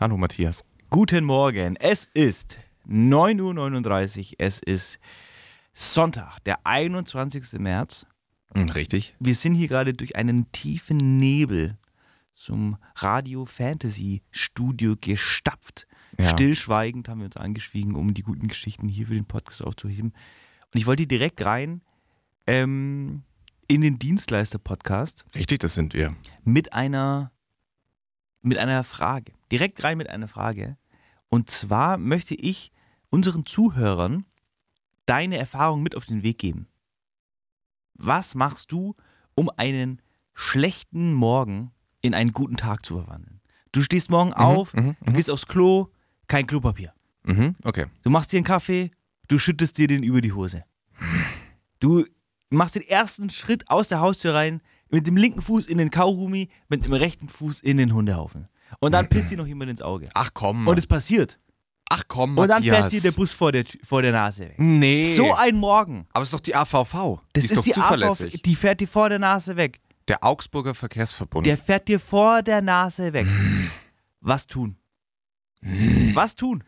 Hallo Matthias. Guten Morgen. Es ist 9.39 Uhr. Es ist Sonntag, der 21. März. Hm, Richtig. Wir sind hier gerade durch einen tiefen Nebel zum Radio Fantasy Studio gestapft. Ja. Stillschweigend haben wir uns angeschwiegen, um die guten Geschichten hier für den Podcast aufzuheben. Und ich wollte direkt rein ähm, in den Dienstleister-Podcast Richtig, das sind wir. mit einer, mit einer Frage. Direkt rein mit einer Frage. Und zwar möchte ich unseren Zuhörern deine Erfahrung mit auf den Weg geben. Was machst du, um einen schlechten Morgen in einen guten Tag zu verwandeln? Du stehst morgen auf, mhm, du gehst aufs Klo, kein Klopapier. Mhm, okay. Du machst dir einen Kaffee, du schüttest dir den über die Hose. Du machst den ersten Schritt aus der Haustür rein, mit dem linken Fuß in den Kaugummi, mit dem rechten Fuß in den Hundehaufen. Und dann pisst dir noch jemand ins Auge. Ach komm. Und es passiert. Ach komm, Und dann Matthias. fährt dir der Bus vor der, vor der Nase weg. Nee. So ein Morgen. Aber es ist doch die AVV. Das die ist, doch die zuverlässig. AVV, die fährt dir vor der Nase weg. Der Augsburger Verkehrsverbund. Der fährt dir vor der Nase weg. Was tun? Was tun?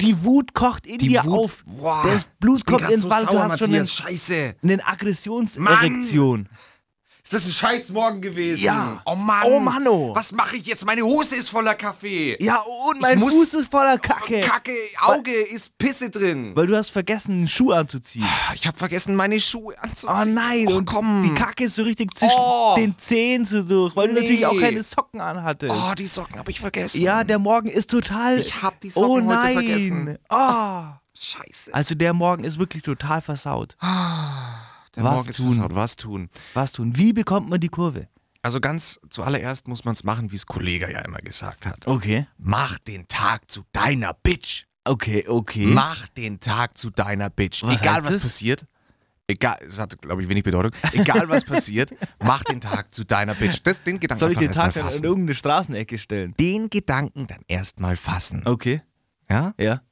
Die Wut kocht in Die dir Wut- auf. Boah, das Blut kommt ins so Ball. Du hast schon einen, Matthias. Scheiße. eine Aggressionserektion. Ist das ein Scheißmorgen gewesen? Ja. Oh Mann. Oh Mann, oh. Was mache ich jetzt? Meine Hose ist voller Kaffee. Ja, und mein muss- Fuß ist voller Kacke. Kacke, Auge ist Pisse drin. Weil du hast vergessen, einen Schuh anzuziehen. Ich habe vergessen, meine Schuhe Oh anzuziehen. nein, oh, und komm. die Kacke ist so richtig zwischen Oh. den Zehen so durch, weil du natürlich auch Nee. keine Socken anhattest. Oh, die Socken habe ich vergessen. ja, der Morgen ist total. Ich hab die oh Socken heute nein. vergessen. Oh. Scheiße. Also der Morgen ist wirklich total versaut. Der was Morgen ist tun? versaut. Was tun? Was tun? Wie bekommt man die Kurve? Also ganz zuallererst muss man es machen, wie es Kollege ja immer gesagt hat. Okay. Mach den Tag zu deiner Bitch. Okay, okay. Mach den Tag zu deiner Bitch. Was Egal was das? passiert. Egal, es hat, glaube ich, wenig Bedeutung. Egal was passiert, mach den Tag zu deiner Bitch. Das, den Gedanken Soll ich den Tag dann in irgendeine Straßenecke stellen? Den Gedanken dann erstmal fassen. Okay. Ja? Ja.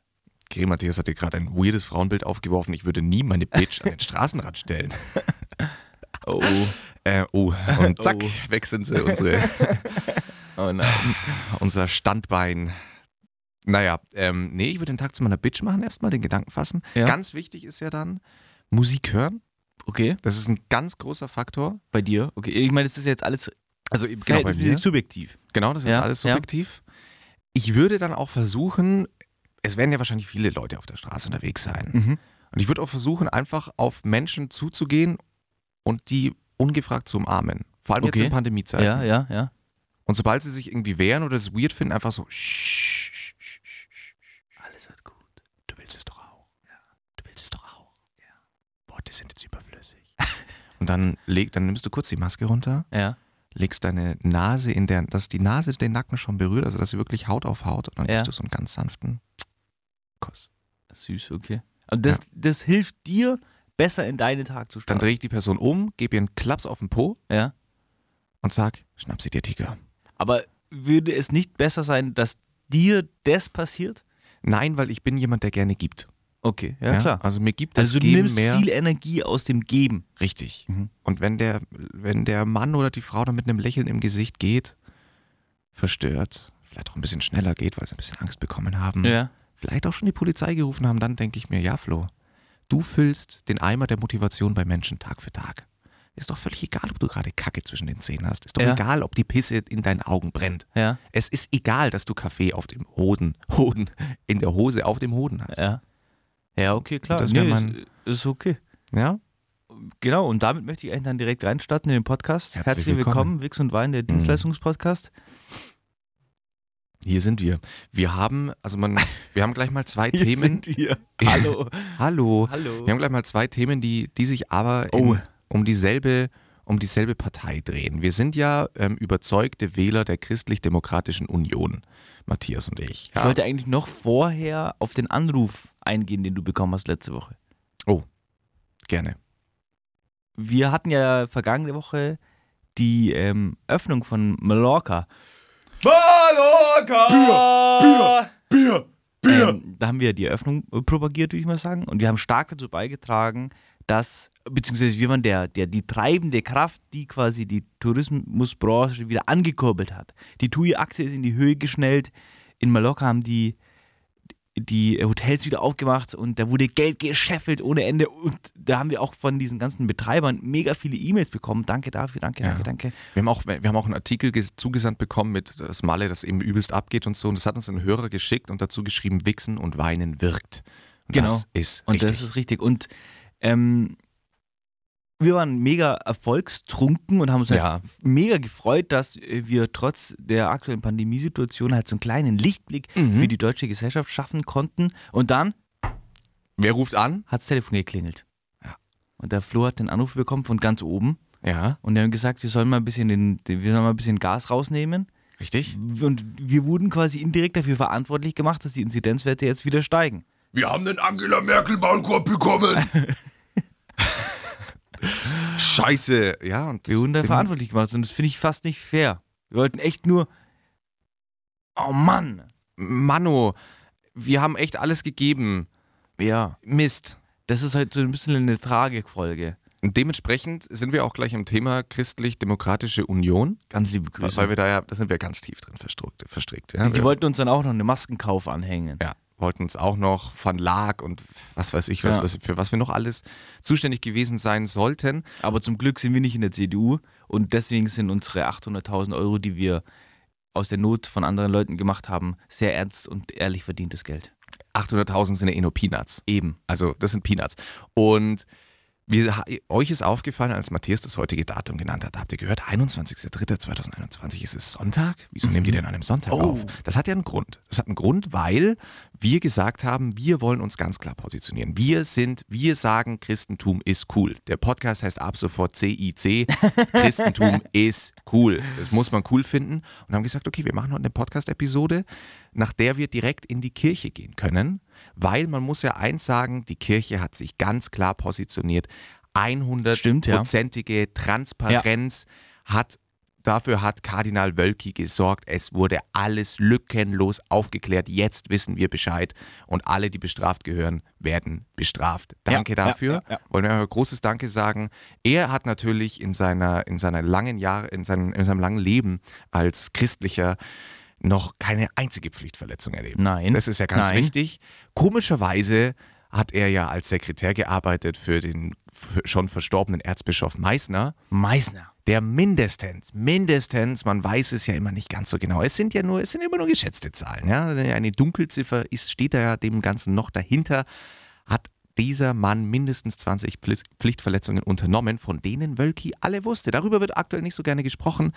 Okay, Matthias hat dir gerade ein weirdes Frauenbild aufgeworfen. Ich würde nie meine Bitch an den Straßenrand stellen. Oh. Äh, oh, und zack, Oh. weg sind sie, unsere, Oh nein. unser Standbein. Naja, ähm, nee, ich würde den Tag zu meiner Bitch machen, erstmal den Gedanken fassen. Ja. Ganz wichtig ist ja dann Musik hören. Okay. Das ist ein ganz großer Faktor. Bei dir? Okay. Ich meine, das ist jetzt alles Also genau bei verhältnismäßig mir. subjektiv. Genau, das ist Ja, jetzt alles ja. subjektiv. Ich würde dann auch versuchen, es werden ja wahrscheinlich viele Leute auf der Straße unterwegs sein. Mhm. Und ich würde auch versuchen, einfach auf Menschen zuzugehen und die ungefragt zu umarmen. Vor allem Okay. jetzt in Pandemiezeiten. Ja, ja, ja. Und sobald sie sich irgendwie wehren oder es weird finden, einfach so, "Shh, shh, shh, shh, shh. Alles wird gut. du willst es doch auch. Ja. Du willst es doch auch. Ja. Worte sind jetzt überflüssig. und dann, leg, dann nimmst du kurz die Maske runter, Ja. legst deine Nase in der, dass die Nase den Nacken schon berührt, also dass sie wirklich Haut auf Haut und dann Ja. gibst du so einen ganz sanften Kuss. Süß, okay. Und das, das hilft dir, besser in deinen Tag zu Dann starten. drehe ich die Person um, gebe ihr einen Klaps auf den Po Ja. und sag, schnapp sie dir, Tiger. Aber würde es nicht besser sein, dass dir das passiert? Nein, weil ich bin jemand, der gerne gibt. Okay, ja, klar. Also mir gibt das Also du Geben nimmst mehr. viel Energie aus dem Geben. Richtig. Mhm. Und wenn der, wenn der Mann oder die Frau dann mit einem Lächeln im Gesicht geht, verstört, vielleicht auch ein bisschen schneller geht, weil sie ein bisschen Angst bekommen haben, Ja. Vielleicht auch schon die Polizei gerufen haben, dann denke ich mir, ja, Flo, du füllst den Eimer der Motivation bei Menschen Tag für Tag. Ist doch völlig egal, ob du gerade Kacke zwischen den Zähnen hast. Ist doch Ja. egal, ob die Pisse in deinen Augen brennt. Ja. Es ist egal, dass du Kaffee auf dem Hoden, Hoden, in der Hose auf dem Hoden hast. Ja. Ja, okay, klar. Das nee, mein- ist, ist okay. Ja? Genau, und damit möchte ich eigentlich dann direkt reinstarten in den Podcast. Herzlich Herzlich, willkommen, willkommen. Mhm. Wix und Wein, der Dienstleistungspodcast. Hier sind wir. Wir haben, also man, wir haben gleich mal zwei Hier Themen. sind wir. Hallo. Hallo. Hallo. Wir haben gleich mal zwei Themen, die, die sich aber Oh. in, um, dieselbe, um dieselbe Partei drehen. Wir sind ja ähm, überzeugte Wähler der Christlich-Demokratischen Union, Matthias und ich. Ich wollte eigentlich noch vorher auf den Anruf eingehen, den du bekommen hast letzte Woche. Gerne. Wir hatten ja vergangene Woche die ähm, Öffnung von Mallorca. Mallorca! Bier! Ähm, da haben wir die Eröffnung äh, propagiert, würde ich mal sagen. Und wir haben stark dazu beigetragen, dass, beziehungsweise wir waren der, der, die treibende Kraft, die quasi die Tourismusbranche wieder angekurbelt hat. Die TUI-Aktie ist in die Höhe geschnellt. in Mallorca haben die die Hotels wieder aufgemacht und da wurde Geld gescheffelt ohne Ende und da haben wir auch von diesen ganzen Betreibern mega viele E-Mails bekommen. Danke dafür, danke, Ja. danke, danke. Wir haben, auch, wir haben auch einen Artikel ges- zugesandt bekommen mit das Malle, das eben übelst abgeht und so. Und das hat uns ein Hörer geschickt und dazu geschrieben, Wichsen und Weinen wirkt. Und Genau. Das ist Und richtig. das ist richtig. Und ähm, wir waren mega erfolgstrunken und haben uns Ja. halt mega gefreut, dass wir trotz der aktuellen Pandemiesituation halt so einen kleinen Lichtblick Mhm. für die deutsche Gesellschaft schaffen konnten. Und dann Wer ruft an? hat das Telefon geklingelt. Ja. Und der Flo hat den Anruf bekommen von ganz oben. Ja, Und die haben gesagt, wir sollen mal ein bisschen, den, wir sollen mal ein bisschen Gas rausnehmen. richtig. Und wir wurden quasi indirekt dafür verantwortlich gemacht, dass die Inzidenzwerte jetzt wieder steigen. Wir haben den Angela Merkel Maulkorb bekommen. Scheiße. Ja, und Wir wurden da verantwortlich gemacht und das finde ich fast nicht fair. Wir wollten echt nur. Oh Mann! Mano, wir haben echt alles gegeben. Ja, Mist. das ist halt so ein bisschen eine Tragikfolge. Und dementsprechend sind wir auch gleich im Thema christlich-demokratische Union, Ganz liebe Grüße. weil wir da ja, da sind wir ganz tief drin verstrickt. verstrickt ja. die wir, wollten uns dann auch noch eine Maskenkauf anhängen. ja, wollten uns auch noch Van Laak und was weiß ich, was, Ja. was, für was wir noch alles zuständig gewesen sein sollten. Aber zum Glück sind wir nicht in der CDU und deswegen sind unsere 800.000 Euro, die wir aus der Not von anderen Leuten gemacht haben, sehr ernst und ehrlich verdientes Geld. 800.000 sind ja eh nur Peanuts. Eben. Also das sind Peanuts. Und wir, euch ist aufgefallen, als Matthias das heutige Datum genannt hat, habt ihr gehört, 21.03.2021 ist es Sonntag? Wieso nehmen die denn an einem Sonntag Oh. auf? Das hat ja einen Grund. Das hat einen Grund, weil wir gesagt haben, wir wollen uns ganz klar positionieren. Wir sind, wir sagen, Christentum ist cool. Der Podcast heißt ab sofort CIC. Christentum ist cool. Das muss man cool finden. Und haben gesagt, okay, wir machen heute eine Podcast-Episode, nach der wir direkt in die Kirche gehen können, weil man muss ja eins sagen, die Kirche hat sich ganz klar positioniert. Stimmt, ja. 100-prozentige Transparenz hat Dafür hat Kardinal Wölki gesorgt. Es wurde alles lückenlos aufgeklärt. Jetzt wissen wir Bescheid. Und alle, die bestraft gehören, werden bestraft. Danke Ja, ja, dafür. ja, ja. Wollen wir ein großes Danke sagen. Er hat natürlich in seiner, in seiner langen Jahre, in seinem, in seinem langen Leben als Christlicher noch keine einzige Pflichtverletzung erlebt. Nein. Das ist ja ganz Nein. wichtig. Komischerweise hat er ja als Sekretär gearbeitet für den schon verstorbenen Erzbischof Meißner, Meißner. der mindestens, mindestens, man weiß es ja immer nicht ganz so genau, es sind ja nur, es sind immer nur geschätzte Zahlen, ja. Eine Dunkelziffer ist, steht da ja dem Ganzen noch dahinter, hat dieser Mann mindestens 20 Pflicht- Pflichtverletzungen unternommen, von denen Wölki alle wusste. Darüber wird aktuell nicht so gerne gesprochen,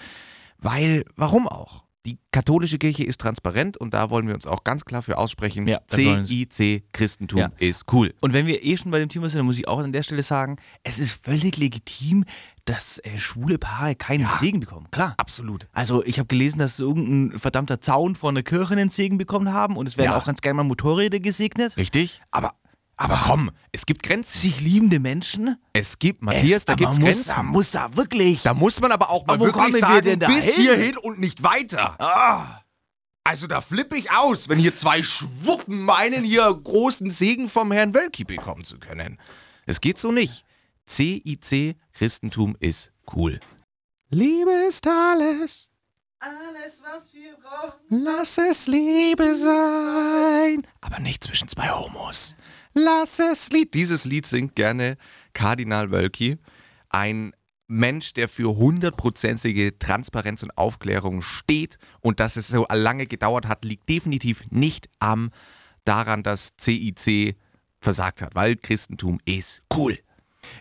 weil, warum auch? Die katholische Kirche ist transparent und da wollen wir uns auch ganz klar für aussprechen. Ja, CIC, Christentum Ja. ist cool. Und wenn wir eh schon bei dem Thema sind, dann muss ich auch an der Stelle sagen, es ist völlig legitim, dass äh, schwule Paare keinen Segen bekommen. Klar. Absolut. Also ich habe gelesen, dass irgendein verdammter Zaun von der Kirche einen Segen bekommen haben und es werden Ja. auch ganz gerne mal Motorräder gesegnet. Richtig? Aber, Aber komm, es gibt Grenzen. sich liebende Menschen? Es gibt, Matthias, Es- da gibt es muss, Grenzen. Da muss da wirklich. Da muss man aber auch mal Aber wo wirklich kommen wir sagen, denn da bis hin? hierhin und nicht weiter. ah, Also da flippe ich aus, wenn hier zwei Schwuppen meinen, hier großen Segen vom Herrn Wölki bekommen zu können. Es geht so nicht. CIC, Christentum ist cool. Liebe ist alles. alles, was wir brauchen. Lass es Liebe sein. Aber nicht zwischen zwei Homos. Lass es Lied. Dieses Lied singt gerne Kardinal Wölki. Ein Mensch, der für hundertprozentige Transparenz und Aufklärung steht. Und dass es so lange gedauert hat, liegt definitiv nicht am daran, dass CIC versagt hat, weil Christentum ist cool.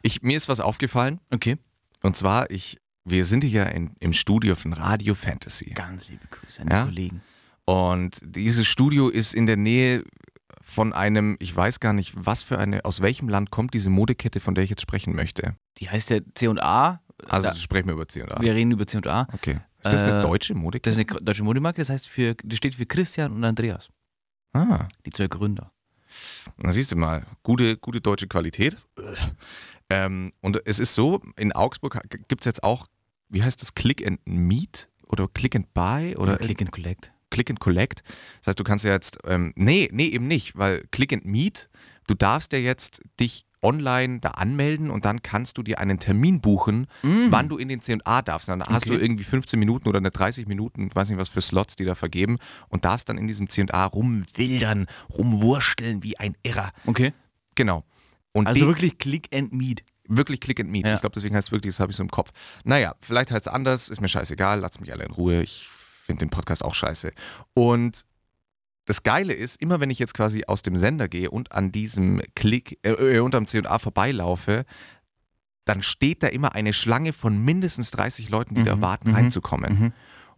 Ich, mir ist was aufgefallen. Okay. Und zwar, ich, wir sind hier in, im Studio von Radio Fantasy. Ganz liebe Grüße an Ja? die Kollegen. Und dieses Studio ist in der Nähe von einem, ich weiß gar nicht, was für eine, aus welchem Land kommt diese Modekette, von der ich jetzt sprechen möchte. Die heißt ja C&A. Also Da- sprechen wir über C&A. Wir reden über C&A. Okay. Ist das eine Äh, deutsche Das Modekette? ist eine deutsche Modemarke, das heißt, für, das steht für Christian und Andreas, ah, die zwei Gründer. na siehst du mal, gute, gute deutsche Qualität. Ähm, und es ist so, in Augsburg gibt es jetzt auch, wie heißt das, Click and Meet oder Click and Buy oder Oder Click and Collect. Click and Collect. Das heißt, du kannst ja jetzt, ähm, nee, nee, eben nicht, weil Click and Meet, du darfst ja jetzt dich online da anmelden und dann kannst du dir einen Termin buchen, wann du in den C&A darfst. Dann hast du Okay. irgendwie 15 Minuten oder eine 30 Minuten, weiß nicht was für Slots die da vergeben und darfst dann in diesem C&A rumwildern, rumwursteln wie ein Irrer. Okay. Genau. Und Also wirklich Click and Meet. Wirklich Click and Meet. Ja. Ich glaube, deswegen heißt es wirklich, das habe ich so im Kopf. Naja, vielleicht heißt es anders, ist mir scheißegal, lasst mich alle in Ruhe. Ich finde den Podcast auch scheiße. Und das Geile ist, immer wenn ich jetzt quasi aus dem Sender gehe und an diesem Klick, äh, äh, unterm C&A vorbeilaufe, dann steht da immer eine Schlange von mindestens 30 Leuten, die da Mhm, warten, mhm, reinzukommen. mhm.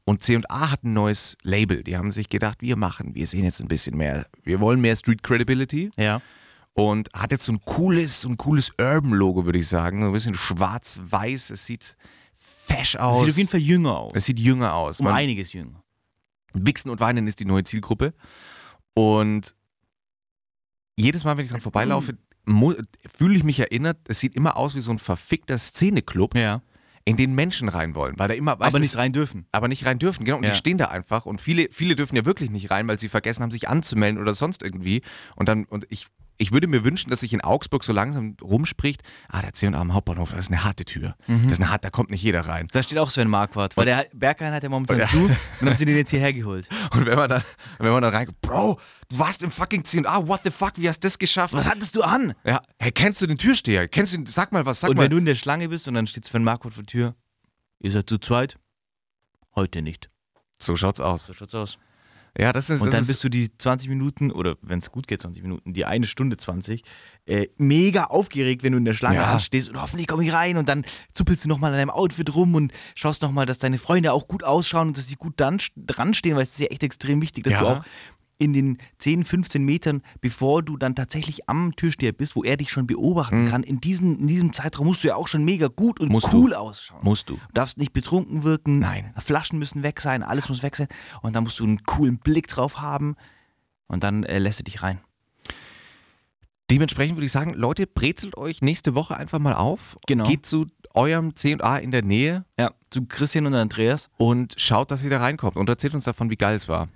Und C&A hat ein neues Label. Die haben sich gedacht, wir machen, wir sehen jetzt ein bisschen mehr, wir wollen mehr Street Credibility Ja. und hat jetzt so ein cooles, so ein cooles Urban-Logo, würde ich sagen. So ein bisschen schwarz-weiß. Es sieht fesch aus. Sieht auf jeden Fall jünger aus. es sieht jünger aus. Um Man, einiges jünger. Wichsen und Weinen ist die neue Zielgruppe. Und jedes Mal, wenn ich dran vorbeilaufe, fühle ich mich erinnert, es sieht immer aus wie so ein verfickter Szeneclub, Ja. in den Menschen rein wollen. Weil da immer, weißt Aber nicht rein dürfen. aber nicht rein dürfen, genau. Und Ja. die stehen da einfach und viele, viele dürfen ja wirklich nicht rein, weil sie vergessen haben, sich anzumelden oder sonst irgendwie. Und dann, und ich, ich würde mir wünschen, dass sich in Augsburg so langsam rumspricht, ah, der C&A am Hauptbahnhof, das ist eine harte Tür. Mhm. Das ist eine harte, da kommt nicht jeder rein. Da steht auch Sven Marquardt, weil der Berghain hat ja momentan zu und dann haben sie den jetzt hierher geholt. Und wenn man dann, wenn man dann reinkommt, Bro, du warst im fucking C&A, what the fuck, wie hast du das geschafft? Was hattest du an? Ja, hey, kennst du den Türsteher? Kennst du sag mal was, sag und mal. wenn du in der Schlange bist und dann steht Sven Marquardt vor der Tür, ihr seid zu zweit? Heute nicht. so schaut's aus. So schaut's aus. Ja, das ist, Und das dann ist, bist du die 20 Minuten, oder wenn es gut geht, 20 Minuten, die eine Stunde 20, äh, mega aufgeregt, wenn du in der Schlange Ja. stehst und hoffentlich komme ich rein und dann zuppelst du nochmal an deinem Outfit rum und schaust nochmal, dass deine Freunde auch gut ausschauen und dass sie gut dann, dran stehen, weil es ist ja echt extrem wichtig, dass Ja. du auch in den 10, 15 Metern, bevor du dann tatsächlich am Türsteher bist, wo er dich schon beobachten kann, in, diesen, in diesem Zeitraum musst du ja auch schon mega gut und Mhm. Musst cool ausschauen. musst du. Du darfst nicht betrunken wirken. Nein. Flaschen müssen weg sein, alles muss weg sein. Und dann musst du einen coolen Blick drauf haben. Und dann äh, lässt er dich rein. Dementsprechend würde ich sagen, Leute, brezelt euch nächste Woche einfach mal auf. Genau. Geht zu eurem C&A in der Nähe Ja, zu Christian und Andreas. und schaut, dass ihr da reinkommt und erzählt uns davon, wie geil es war.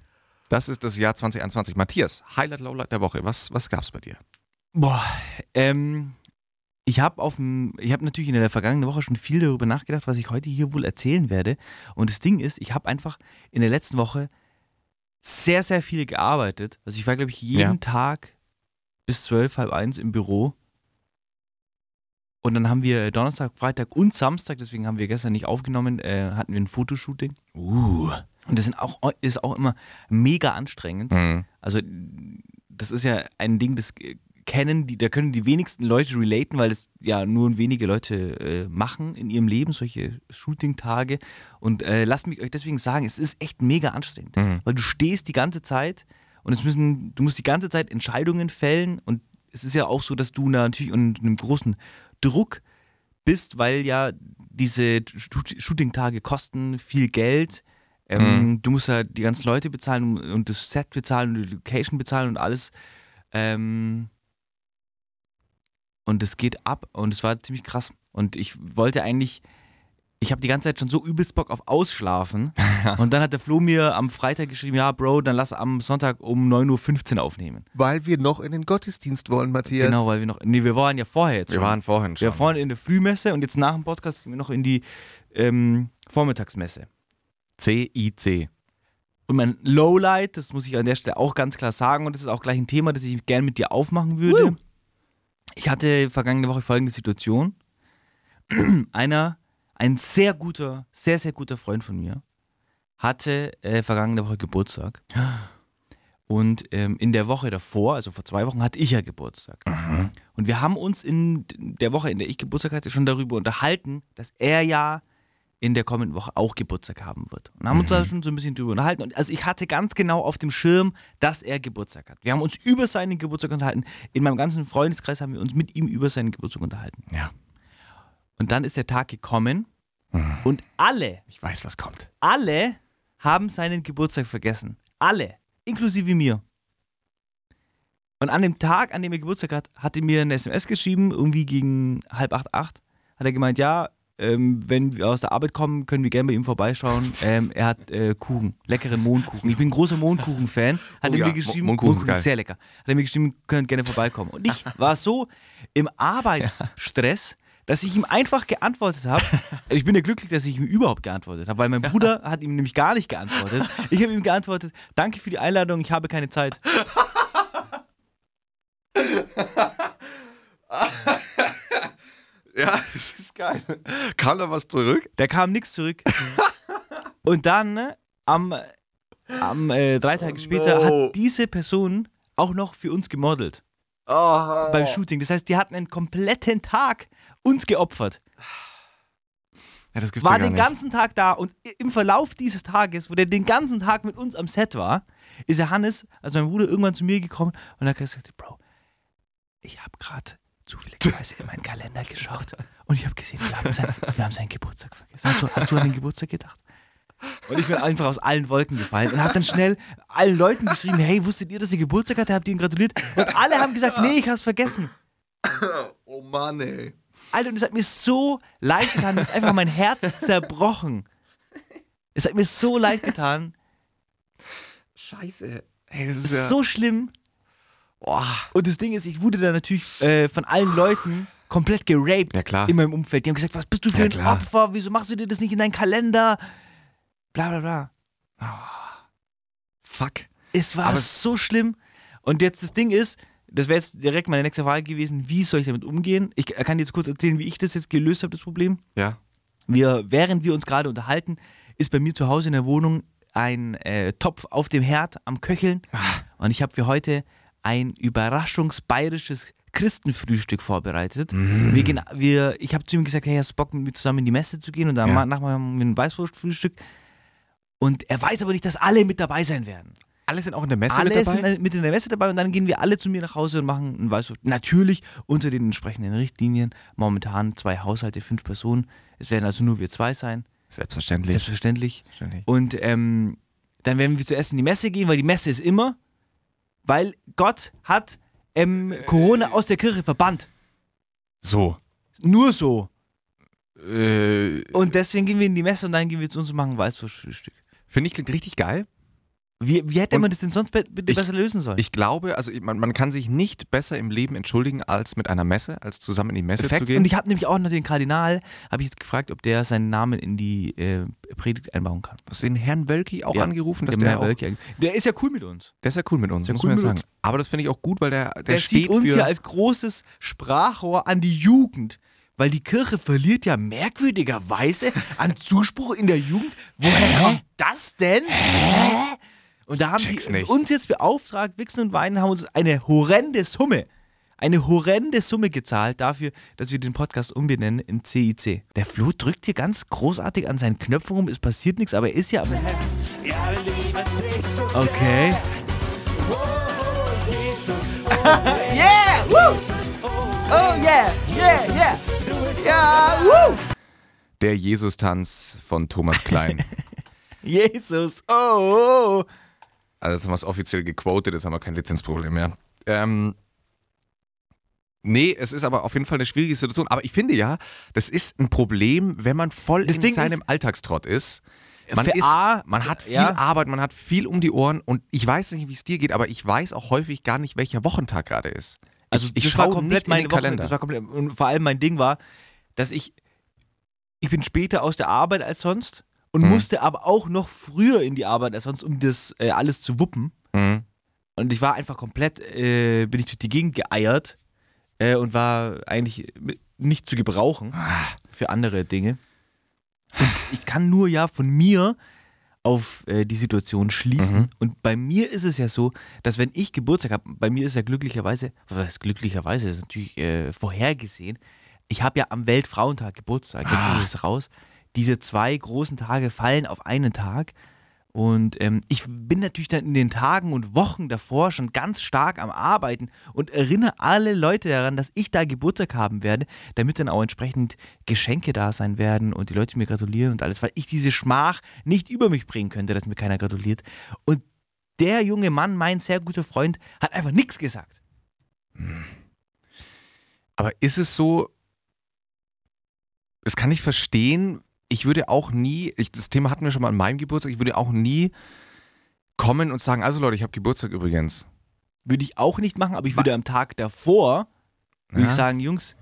Das ist das Jahr 2021. Matthias, Highlight, Lowlight der Woche. Was, was gab's bei dir? Boah, ähm, ich habe auf dem, ich habe natürlich in der vergangenen Woche schon viel darüber nachgedacht, was ich heute hier wohl erzählen werde. Und das Ding ist, ich habe einfach in der letzten Woche sehr, sehr viel gearbeitet. Also ich war, glaube ich, jeden Ja. Tag bis zwölf, halb eins im Büro. Und dann haben wir Donnerstag, Freitag und Samstag, deswegen haben wir gestern nicht aufgenommen, äh, hatten wir ein Fotoshooting. Uh. Und das sind auch, ist auch immer mega anstrengend. Mhm. Also, das ist ja ein Ding, das kennen die, da können die wenigsten Leute relaten, weil das ja nur wenige Leute äh, machen in ihrem Leben, solche Shooting-Tage. Und äh, lasst mich euch deswegen sagen, es ist echt mega anstrengend, Mhm. weil du stehst die ganze Zeit und es müssen, du musst die ganze Zeit Entscheidungen fällen und es ist ja auch so, dass du natürlich unter einem großen Druck bist, weil ja diese Shoot- Shooting-Tage kosten viel Geld. Ähm, Du musst ja die ganzen Leute bezahlen und das Set bezahlen und die Location bezahlen und alles. Ähm, und es geht ab und es war ziemlich krass. Und ich wollte eigentlich, ich habe die ganze Zeit schon so übelst Bock auf Ausschlafen. und dann hat der Flo mir am Freitag geschrieben, ja Bro, dann lass am Sonntag um 9.15 Uhr aufnehmen. Weil wir noch in den Gottesdienst wollen, Matthias. Genau, weil wir noch, nee, wir waren ja vorher jetzt Wir schon. waren vorhin schon. Wir waren vorhin in der Frühmesse und jetzt nach dem Podcast gehen wir noch in die ähm, Vormittagsmesse. CIC. Und mein Lowlight, das muss ich an der Stelle auch ganz klar sagen, und das ist auch gleich ein Thema, das ich gerne mit dir aufmachen würde. Ich hatte vergangene Woche folgende Situation. Einer, ein sehr guter, sehr, sehr guter Freund von mir, hatte äh, vergangene Woche Geburtstag. Und ähm, in der Woche davor, also vor zwei Wochen, hatte ich ja Geburtstag. Und wir haben uns in der Woche, in der ich Geburtstag hatte, schon darüber unterhalten, dass er ja in der kommenden Woche auch Geburtstag haben wird. Und haben uns da schon so ein bisschen drüber unterhalten. Und also ich hatte ganz genau auf dem Schirm, dass er Geburtstag hat. Wir haben uns über seinen Geburtstag unterhalten. In meinem ganzen Freundeskreis haben wir uns mit ihm über seinen Geburtstag unterhalten. Ja. Und dann ist der Tag gekommen und alle, Ich weiß, was kommt. alle haben seinen Geburtstag vergessen. Alle, inklusive mir. Und an dem Tag, an dem er Geburtstag hat, hat er mir eine SMS geschrieben, irgendwie gegen halb acht, acht, hat er gemeint, ja, ähm, wenn wir aus der Arbeit kommen, können wir gerne bei ihm vorbeischauen. Ähm, er hat äh, Kuchen, leckeren Mohnkuchen. Ich bin ein großer Mohnkuchen-Fan. Hat Oh er ja, mir geschrieben, Mo- Mohnkuchen ist geil. sehr lecker. Hat er mir geschrieben, könnt gerne vorbeikommen. Und ich war so im Arbeitsstress, dass ich ihm einfach geantwortet habe. Ich bin ja glücklich, dass ich ihm überhaupt geantwortet habe, weil mein Bruder hat ihm nämlich gar nicht geantwortet. Ich habe ihm geantwortet, danke für die Einladung, ich habe keine Zeit. Ja, das ist geil. Kam da was zurück? Da kam nichts zurück. Und dann ne, am, am äh, drei Tage später no. hat diese Person auch noch für uns gemodelt Oh. beim Shooting. Das heißt, die hatten einen kompletten Tag uns geopfert. Ja, das gibt's War ja gar den nicht. ganzen Tag da und im Verlauf dieses Tages, wo der den ganzen Tag mit uns am Set war, ist der Hannes, also mein Bruder, irgendwann zu mir gekommen und hat gesagt, Bro, ich habe gerade zufälligerweise in meinen Kalender geschaut und ich habe gesehen, wir haben, sein, wir haben seinen Geburtstag vergessen. Hast du, hast du an den Geburtstag gedacht? Und ich bin einfach aus allen Wolken gefallen und habe dann schnell allen Leuten geschrieben, hey, wusstet ihr, dass ihr Geburtstag hatte? Habt ihr ihn gratuliert? Und alle haben gesagt, nee, ich hab's vergessen. Oh Mann, ey. Alter, und es hat mir so leid getan, mir ist einfach mein Herz zerbrochen. Es hat mir so leid getan. Scheiße. Hey, das Es ist ist ja. so schlimm. Boah. Und das Ding ist, ich wurde da natürlich äh, von allen Leuten komplett geraped Ja, klar. in meinem Umfeld. Die haben gesagt, was bist du für Ja, ein klar. Opfer? Wieso machst du dir das nicht in deinen Kalender? Bla bla bla. Fuck. Es war Aber- so schlimm. Und jetzt das Ding ist, das wäre jetzt direkt meine nächste Frage gewesen, wie soll ich damit umgehen? Ich kann dir jetzt kurz erzählen, wie ich das jetzt gelöst habe, das Problem. Ja. Wir, während wir uns gerade unterhalten, ist bei mir zu Hause in der Wohnung ein äh, Topf auf dem Herd am Köcheln. Und ich habe für heute ein überraschungsbayerisches Christenfrühstück vorbereitet. Wir gehen, wir, ich habe zu ihm gesagt, hey, hast du Bock mit mir zusammen in die Messe zu gehen? Und dann Ja. machen wir ein Weißwurstfrühstück. Und er weiß aber nicht, dass alle mit dabei sein werden. Alle sind auch in der Messe alle mit dabei? sind mit in der Messe dabei und dann gehen wir alle zu mir nach Hause und machen ein Weißwurst. Natürlich unter den entsprechenden Richtlinien. Momentan zwei Haushalte, fünf Personen. Es werden also nur wir zwei sein. Selbstverständlich. Selbstverständlich. Selbstverständlich. Und ähm, dann werden wir zuerst in die Messe gehen, weil die Messe ist immer, weil Gott hat ähm, Corona aus der Kirche verbannt. So. Nur so. Äh, Und deswegen gehen wir in die Messe und dann gehen wir zu uns und machen ein Weißwurstfrühstück. Finde ich klingt richtig geil. Wie, wie hätte Und man das denn sonst be- ich- besser lösen sollen? Ich glaube, also man, man kann sich nicht besser im Leben entschuldigen als mit einer Messe, als zusammen in die Messe Facts. zu gehen. Und ich habe nämlich auch noch den Kardinal, habe ich jetzt gefragt, ob der seinen Namen in die äh, Predigt einbauen kann. Hast du den Herrn Wölki auch Ja, angerufen, dass Der, der, Herr auch, der ist ja cool mit uns. der ist ja cool mit uns, ja muss cool man ja sagen. uns. Aber das finde ich auch gut, weil der, der, Der, steht sieht uns ja als großes Sprachrohr an die Jugend. Weil die Kirche verliert ja merkwürdigerweise an Zuspruch in der Jugend. Woher kommt das denn? Hä? Und da haben check's die nicht. uns jetzt beauftragt, Wichsen und Weinen haben uns eine horrende Summe, eine horrende Summe gezahlt dafür, dass wir den Podcast umbenennen in CIC. Der Flo drückt hier ganz großartig an seinen Knöpfen rum, es passiert nichts, aber er ist ja... Okay. yeah! Woo! Oh yeah! Yeah! Yeah! Ja! Woo! der Jesus-Tanz von Thomas Klein. Jesus! Oh! oh. Also jetzt haben wir es offiziell gequotet, jetzt haben wir kein Lizenzproblem mehr. Ähm, nee, es ist aber auf jeden Fall eine schwierige Situation. Aber ich finde ja, das ist ein Problem, wenn man voll Das in Ding seinem Alltagstrott ist. Man, ist, A, man hat viel ja. Arbeit, man hat viel um die Ohren und ich weiß nicht, wie es dir geht, aber ich weiß auch häufig gar nicht, welcher Wochentag gerade ist. Also ich, ich das war schaue komplett nicht in meine den Woche. Kalender. War komplett, und vor allem mein Ding war, dass ich ich bin später aus der Arbeit als sonst und Mhm. musste aber auch noch früher in die Arbeit als sonst, um das äh, alles zu wuppen. Mhm. Und ich war einfach komplett, äh, bin ich durch die Gegend geeiert äh, und war eigentlich nicht zu gebrauchen Ah. für andere Dinge. Und ich kann nur ja von mir auf äh, die Situation schließen. Mhm. Und bei mir ist es ja so, dass wenn ich Geburtstag habe, bei mir ist ja glücklicherweise, was glücklicherweise, ist natürlich äh, vorhergesehen, ich habe ja am Weltfrauentag Geburtstag, jetzt Ah. ist es raus. Diese zwei großen Tage fallen auf einen Tag. Und ähm, ich bin natürlich dann in den Tagen und Wochen davor schon ganz stark am Arbeiten und erinnere alle Leute daran, dass ich da Geburtstag haben werde, damit dann auch entsprechend Geschenke da sein werden und die Leute mir gratulieren und alles, weil ich diese Schmach nicht über mich bringen könnte, dass mir keiner gratuliert. Und der junge Mann, mein sehr guter Freund, hat einfach nichts gesagt. Aber ist es so, das kann ich verstehen. Ich würde auch nie, ich, das Thema hatten wir schon mal an meinem Geburtstag, ich würde auch nie kommen und sagen, also Leute, ich habe Geburtstag übrigens. Würde ich auch nicht machen, aber ich würde am Tag davor, würde Ja. ich sagen, Jungs,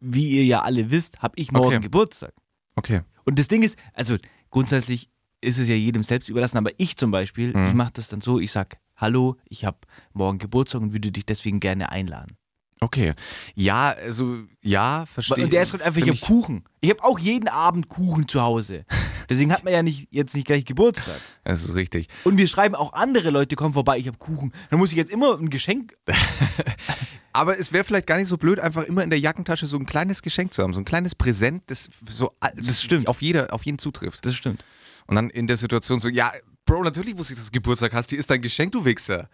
wie ihr ja alle wisst, habe ich morgen Okay. Geburtstag. Okay. Und das Ding ist, also grundsätzlich ist es ja jedem selbst überlassen, aber ich zum Beispiel, Mhm. ich mache das dann so, ich sag, hallo, ich habe morgen Geburtstag und würde dich deswegen gerne einladen. Okay. Ja, also, ja, verstehe. Und der ist halt einfach, ich habe Kuchen. Ich habe auch jeden Abend Kuchen zu Hause. Deswegen hat man ja nicht, jetzt nicht gleich Geburtstag. Das ist richtig. Und wir schreiben auch andere Leute, kommen vorbei, ich habe Kuchen. Dann muss ich jetzt immer ein Geschenk. Aber es wäre vielleicht gar nicht so blöd, einfach immer in der Jackentasche so ein kleines Geschenk zu haben, so ein kleines Präsent, das so das stimmt. auf jeder, auf jeden zutrifft. Das stimmt. Und dann in der Situation so, ja, Bro, natürlich wusste ich, dass du Geburtstag hast, hier ist dein Geschenk, du Wichser.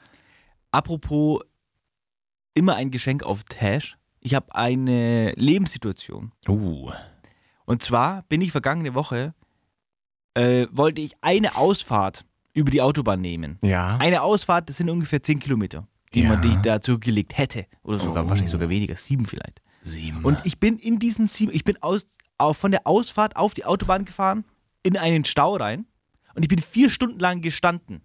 Apropos immer ein Geschenk auf Tash. Ich habe eine Lebenssituation. Uh. Und zwar bin ich vergangene Woche, äh, wollte ich eine Ausfahrt über die Autobahn nehmen. Ja. Eine Ausfahrt, das sind ungefähr 10 Kilometer, die Ja. man die da zurückgelegt hätte. Oder sogar, Oh. wahrscheinlich sogar weniger, sieben vielleicht. Sieben. Und ich bin in diesen sieben, ich bin aus, auf, von der Ausfahrt auf die Autobahn gefahren, in einen Stau rein. Und ich bin vier Stunden lang gestanden.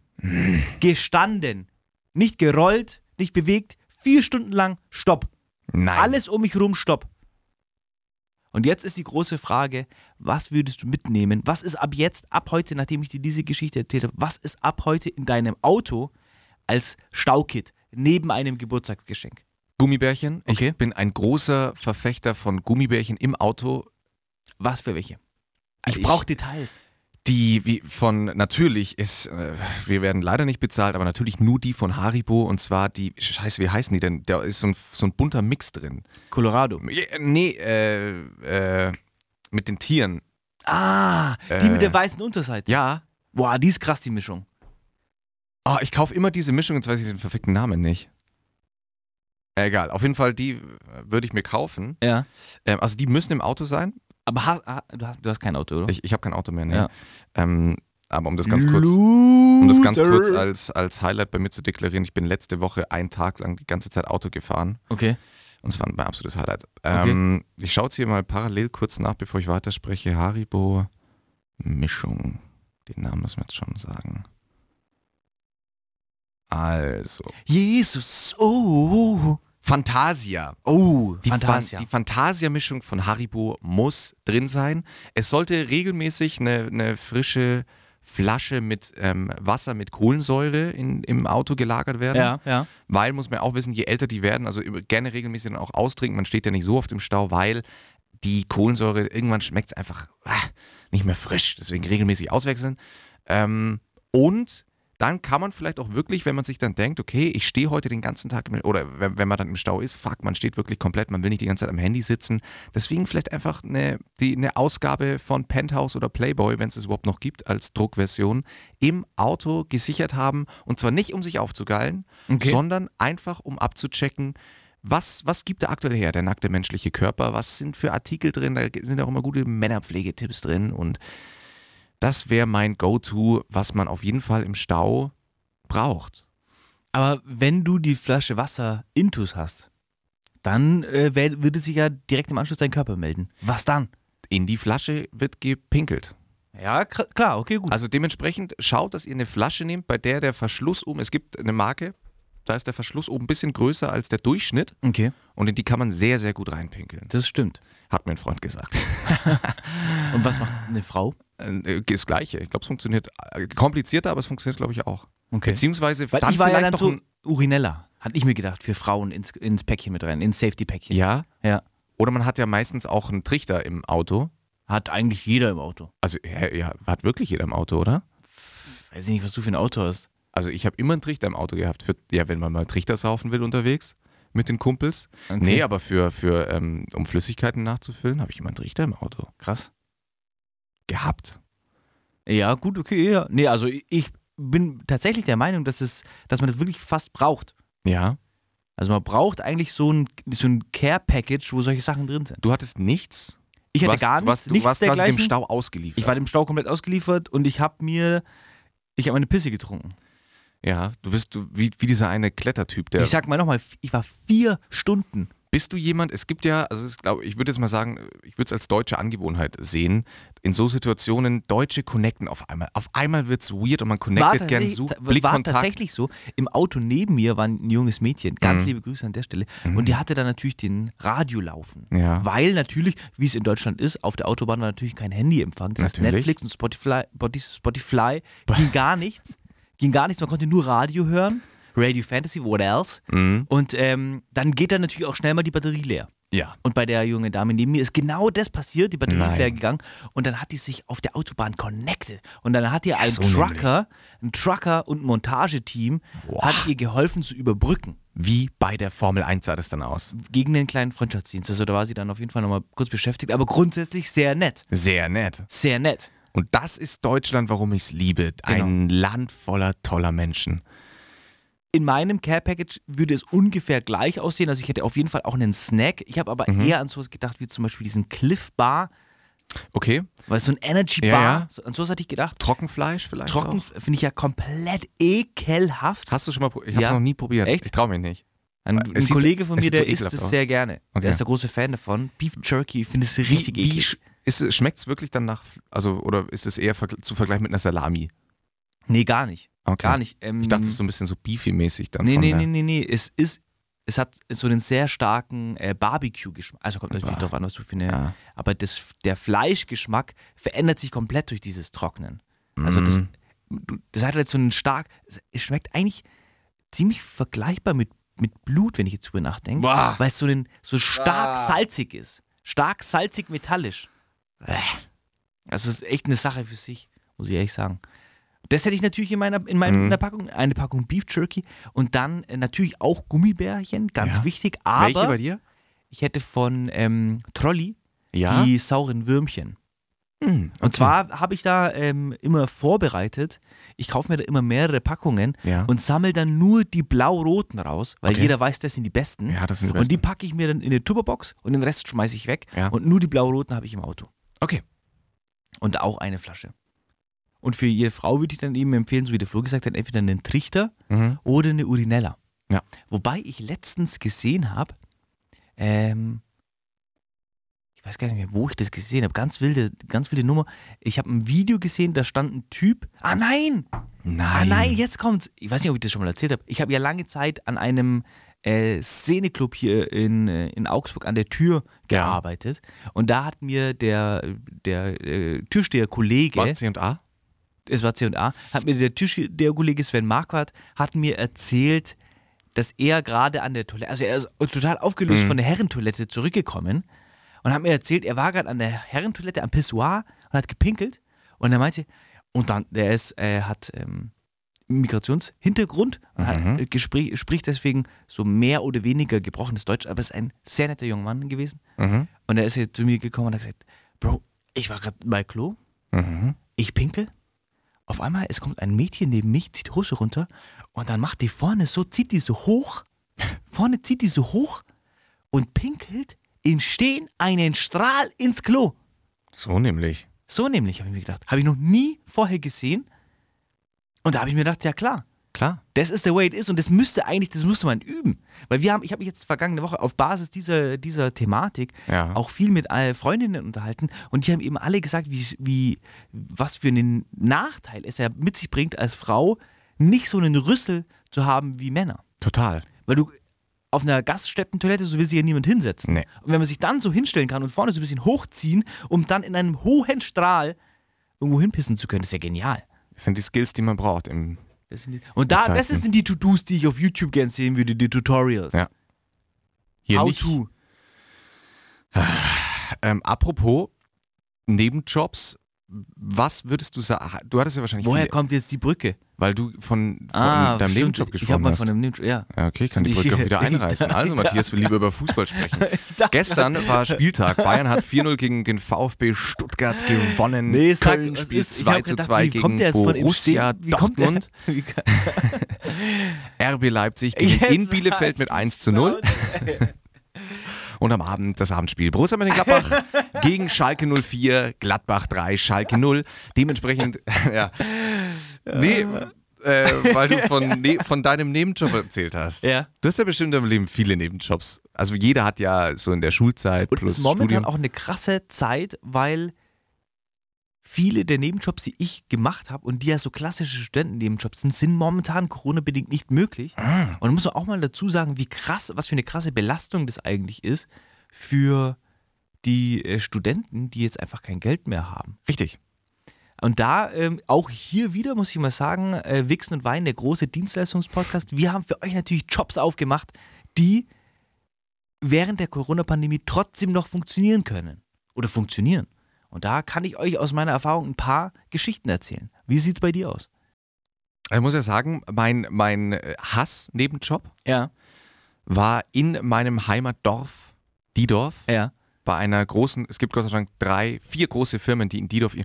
Gestanden. Nicht gerollt, nicht bewegt. Vier Stunden lang Stopp. Nein. Alles um mich herum Stopp. Und jetzt ist die große Frage, was würdest du mitnehmen? Was ist ab jetzt, ab heute, nachdem ich dir diese Geschichte erzählt habe, was ist ab heute in deinem Auto als Staukit neben einem Geburtstagsgeschenk? Gummibärchen. Okay. Ich bin ein großer Verfechter von Gummibärchen im Auto. Was für welche? Ich Ich- brauche Details. Die wie von natürlich ist, äh, wir werden leider nicht bezahlt, aber natürlich nur die von Haribo und zwar die, scheiße, wie heißen die denn? Da ist so ein, so ein bunter Mix drin. Colorado. Nee, äh, äh, mit den Tieren. Ah, die Äh, mit der weißen Unterseite. Ja. Boah, die ist krass, die Mischung. Oh, ich kaufe immer diese Mischung, jetzt weiß ich den perfekten Namen nicht. Egal, auf jeden Fall, die äh, würde ich mir kaufen. Ja. Ähm, also die müssen im Auto sein. Aber hast, ah, du, hast, du hast kein Auto, oder? Ich, ich habe kein Auto mehr, ne? Ja. Ähm, aber um das ganz kurz, um das ganz kurz als, als Highlight bei mir zu deklarieren, ich bin letzte Woche einen Tag lang die ganze Zeit Auto gefahren. Okay. Und es war mein absolutes Highlight. Ähm, Ich schaue jetzt hier mal parallel kurz nach, bevor ich weiterspreche. Haribo Mischung. Den Namen müssen wir jetzt schon sagen. Also, Jesus, oh. Fantasia. Oh, Die, Fantasia. Fan die Fantasia-Mischung von Haribo muss drin sein. Es sollte regelmäßig eine, eine frische Flasche mit ähm, Wasser mit Kohlensäure in, im Auto gelagert werden. ja, ja. Weil, muss man auch wissen, je älter die werden, also gerne regelmäßig dann auch austrinken, man steht ja nicht so oft im Stau, weil die Kohlensäure, irgendwann schmeckt es einfach ah, nicht mehr frisch. Deswegen regelmäßig auswechseln. Ähm, und dann kann man vielleicht auch wirklich, wenn man sich dann denkt, okay, ich stehe heute den ganzen Tag, im, oder wenn, wenn man dann im Stau ist, fuck, man steht wirklich komplett, man will nicht die ganze Zeit am Handy sitzen. Deswegen vielleicht einfach eine, die, eine Ausgabe von Penthouse oder Playboy, wenn es es überhaupt noch gibt, als Druckversion, im Auto gesichert haben. Und zwar nicht, um sich aufzugeilen, Okay. sondern einfach, um abzuchecken, was, was gibt da aktuell her, der nackte menschliche Körper? Was sind für Artikel drin? Da sind auch immer gute Männerpflegetipps drin. Und das wäre mein Go-To, was man auf jeden Fall im Stau braucht. Aber wenn du die Flasche Wasser intus hast, dann äh, würde sich ja direkt im Anschluss dein Körper melden. Was dann? In die Flasche wird gepinkelt. Ja, klar, okay, gut. Also dementsprechend schaut, dass ihr eine Flasche nehmt, bei der der Verschluss oben, es gibt eine Marke, da ist der Verschluss oben ein bisschen größer als der Durchschnitt okay, und in die kann man sehr, sehr gut reinpinkeln. das stimmt. Hat mir ein Freund gesagt. Und was macht eine Frau? Äh, Das Gleiche. Ich glaube, es funktioniert äh, komplizierter, aber es funktioniert, glaube ich, auch. Okay. Beziehungsweise Weil ich war ja dann so ein, Urinella, hatte ich mir gedacht, für Frauen ins, ins Päckchen mit rein, ins Safety-Päckchen. Ja. Ja. Oder man hat ja meistens auch einen Trichter im Auto. Hat eigentlich jeder im Auto. Also ja, ja, hat wirklich jeder im Auto, oder? Weiß ich nicht, was du für ein Auto hast. Also ich habe immer einen Trichter im Auto gehabt. Für, ja, wenn man mal Trichter saufen will unterwegs mit den Kumpels. Okay. Nee, aber für, für ähm, um Flüssigkeiten nachzufüllen, habe ich immer einen Trichter im Auto Krass. Gehabt. Ja, gut, okay, ja. Nee, also ich- bin tatsächlich der Meinung, dass, es, dass man das wirklich fast braucht. Ja. Also man braucht eigentlich so ein, so ein Care-Package, wo solche Sachen drin sind. Du hattest nichts. Ich hatte warst, gar du warst, nichts, du nichts warst quasi dem. Stau ausgeliefert. Ich war dem Stau komplett ausgeliefert und ich habe mir, ich habe meine Pisse getrunken. ja, du bist du, wie, wie dieser eine Klettertyp, der Ich sag mal nochmal, ich war vier Stunden, Bist du jemand, es gibt ja, also es glaub, ich würde jetzt mal sagen, ich würde es als deutsche Angewohnheit sehen, in so Situationen Deutsche connecten auf einmal. Auf einmal wird es weird und man connectet gern so, tatsächlich- war Blickkontakt. tatsächlich so. Im Auto neben mir war ein junges Mädchen, ganz liebe Grüße an der Stelle. Und die hatte dann natürlich den Radio laufen. Mhm. Ja. Weil natürlich, wie es in Deutschland ist, auf der Autobahn war natürlich kein Handyempfang. Das heißt. Netflix und Spotify, Spotify- Spotify ging gar nichts. Ging gar nichts, man konnte nur Radio hören. Radio Fantasy, what else? Mhm. Und ähm, dann geht dann natürlich auch schnell mal die Batterie leer. Ja. Und bei der jungen Dame neben mir ist genau das passiert. Die Batterie ist leer gegangen und dann hat die sich auf der Autobahn connected. Und dann hat ihr ein Trucker, ein Trucker und ein Montageteam Boah. hat ihr geholfen zu überbrücken Wie bei der Formel 1 sah das dann aus? gegen den kleinen Freundschaftsdienst. Also da war sie dann auf jeden Fall nochmal kurz beschäftigt, aber grundsätzlich sehr nett. Sehr nett. Sehr nett. Und das ist Deutschland, warum ich es liebe. Genau. Ein Land voller toller Menschen. In meinem Care Package würde es ungefähr gleich aussehen. Also ich hätte auf jeden Fall auch einen Snack. Ich habe aber Mhm. eher an sowas gedacht, wie zum Beispiel diesen Cliff Bar, Okay. weil so ein Energy Ja, Bar. ja. So, an sowas hatte ich gedacht. Trockenfleisch vielleicht? Trocken finde ich ja komplett ekelhaft. Hast du schon mal probiert? Ich habe Ja. noch nie probiert. Echt? Ich traue mich nicht. Ein, ein Kollege von mir, der isst es sehr gerne. Okay. Der ist der große Fan davon. Beef Jerky, finde es richtig wie, eklig. schmeckt es wirklich dann nach, also, oder ist es eher zu vergleichen mit einer Salami? Nee, gar nicht. Okay. Gar nicht. Ähm, Ich dachte, es ist so ein bisschen so Beefy-mäßig dann. nee, nee, nee, nee, nee. Es ist, es hat so einen sehr starken äh, Barbecue-Geschmack. Also kommt natürlich darauf an, was du für eine. Ja. Aber das, der Fleischgeschmack verändert sich komplett durch dieses Trocknen. Also das, Mhm. das hat halt so einen stark. Es schmeckt eigentlich ziemlich vergleichbar mit, mit Blut, wenn ich jetzt drüber nachdenke. Boah. Weil es so, einen, so stark salzig ist. Stark salzig metallisch. Also es ist echt eine Sache für sich, muss ich ehrlich sagen. Das hätte ich natürlich in meiner, in meiner Mhm. Packung, eine Packung Beef Jerky und dann äh, natürlich auch Gummibärchen, ganz Ja. wichtig. Welche Aber bei dir? ich hätte von ähm, Trolli Ja. die sauren Würmchen. Hm, Und zwar habe ich da ähm, immer vorbereitet, ich kaufe mir da immer mehrere Packungen Ja. und sammle dann nur die blau-roten raus, weil Okay. jeder weiß, das sind die besten. Ja, das sind die Und die besten. packe ich mir dann in eine Tupperbox und den Rest schmeiße ich weg. Ja. Und nur die blau-roten habe ich im Auto. Okay. Und auch eine Flasche. Und für jede Frau würde ich dann eben empfehlen, so wie der Flo gesagt hat, entweder einen Trichter Mhm. oder eine Urinella. Ja. Wobei ich letztens gesehen habe, ähm, ich weiß gar nicht mehr, wo ich das gesehen habe, ganz wilde, ganz wilde Nummer. Ich habe ein Video gesehen, da stand ein Typ. Ah nein! Nein. Ah nein, jetzt kommt's. Ich weiß nicht, ob ich das schon mal erzählt habe. Ich habe ja lange Zeit an einem äh, Szeneclub hier in, äh, in Augsburg an der Tür gearbeitet. Und da hat mir der, der äh, Türsteher-Kollege, Was, C&A? Es war C&A, hat mir der Türsteher-Kollege Sven Marquardt, hat mir erzählt, dass er gerade an der Toilette, also er ist total aufgelöst Mhm. von der Herrentoilette zurückgekommen und hat mir erzählt, er war gerade an der Herrentoilette am Pissoir und hat gepinkelt und er meinte, und dann, der ist, äh, hat ähm, Migrationshintergrund und Mhm. hat, äh, gespräch, spricht deswegen so mehr oder weniger gebrochenes Deutsch, aber ist ein sehr netter junger Mann gewesen. Mhm. Und er ist jetzt zu mir gekommen und hat gesagt, Bro, ich war gerade bei Klo, Mhm. ich pinkel, auf einmal, es kommt ein Mädchen neben mich, zieht die Hose runter und dann macht die vorne so, zieht die so hoch, vorne zieht die so hoch und pinkelt im Stehen einen Strahl ins Klo. So nämlich. So nämlich, habe ich mir gedacht. Habe ich noch nie vorher gesehen. Und da habe ich mir gedacht, ja klar, Klar. das ist the way it is und das müsste eigentlich, das müsste man üben. Weil wir haben, ich habe mich jetzt vergangene Woche auf Basis dieser, dieser Thematik Ja. auch viel mit Freundinnen unterhalten und die haben eben alle gesagt, wie, wie, was für einen Nachteil es ja mit sich bringt, als Frau nicht so einen Rüssel zu haben wie Männer. Total. Weil du auf einer Gaststättentoilette, so will sich ja niemand hinsetzen. Nee. Und wenn man sich dann so hinstellen kann und vorne so ein bisschen hochziehen, um dann in einem hohen Strahl irgendwo hinpissen zu können, ist ja genial. Das sind die Skills, die man braucht. Im, Das die, und da, das sind die To-Dos, die ich auf YouTube gern sehen würde, die Tutorials. Ja. hier How nicht. to. Ähm, apropos Nebenjobs, was würdest du sagen? Du hattest ja wahrscheinlich Woher viele, kommt jetzt die Brücke? weil du von, von Ah, deinem stimmt. Nebenjob Ich gesprochen habe mal hast. von einem Nebenjob, ja. Ja, okay, ich kann die Ich- Brücke auch wieder ich einreißen. Also, Matthias will lieber über Fußball sprechen. Gestern war Spieltag. Bayern hat 4-0 gegen den VfB Stuttgart gewonnen. Nee, sag, Köln was spielt ist- ich hab 2 zu gedacht, 2 wie kommt gegen Borussia Dortmund. RB Leipzig gegen in Bielefeld mit 1 zu 0. Und am Abend das Abendspiel Borussia Mönchengladbach gegen Schalke 04, Gladbach 3, Schalke 0. Dementsprechend, ja. Nee, äh, weil du von, ne von deinem Nebenjob erzählt hast. Ja. Du hast ja bestimmt im Leben viele Nebenjobs. Also jeder hat ja so in der Schulzeit Und es plus ist momentan Studium. auch eine krasse Zeit, weil viele der Nebenjobs, die ich gemacht habe und die ja so klassische Studentennebenjobs sind, sind momentan Corona-bedingt nicht möglich. Ah. Und da muss man auch mal dazu sagen, wie krass, was für eine krasse Belastung das eigentlich ist für die äh, Studenten, die jetzt einfach kein Geld mehr haben. Richtig. Und da ähm, auch hier wieder muss ich mal sagen, äh, Wichsen und Wein, der große Dienstleistungspodcast, wir haben für euch natürlich Jobs aufgemacht, die während der Corona-Pandemie trotzdem noch funktionieren können oder funktionieren. Und da kann ich euch aus meiner Erfahrung ein paar Geschichten erzählen. Wie sieht es bei dir aus? Ich muss ja sagen, mein, mein äh, Hass-Nebenjob Ja, war in meinem Heimatdorf, Diedorf, ja. bei einer großen, es gibt Gott sei Dank drei, vier große Firmen, die in Diedorf.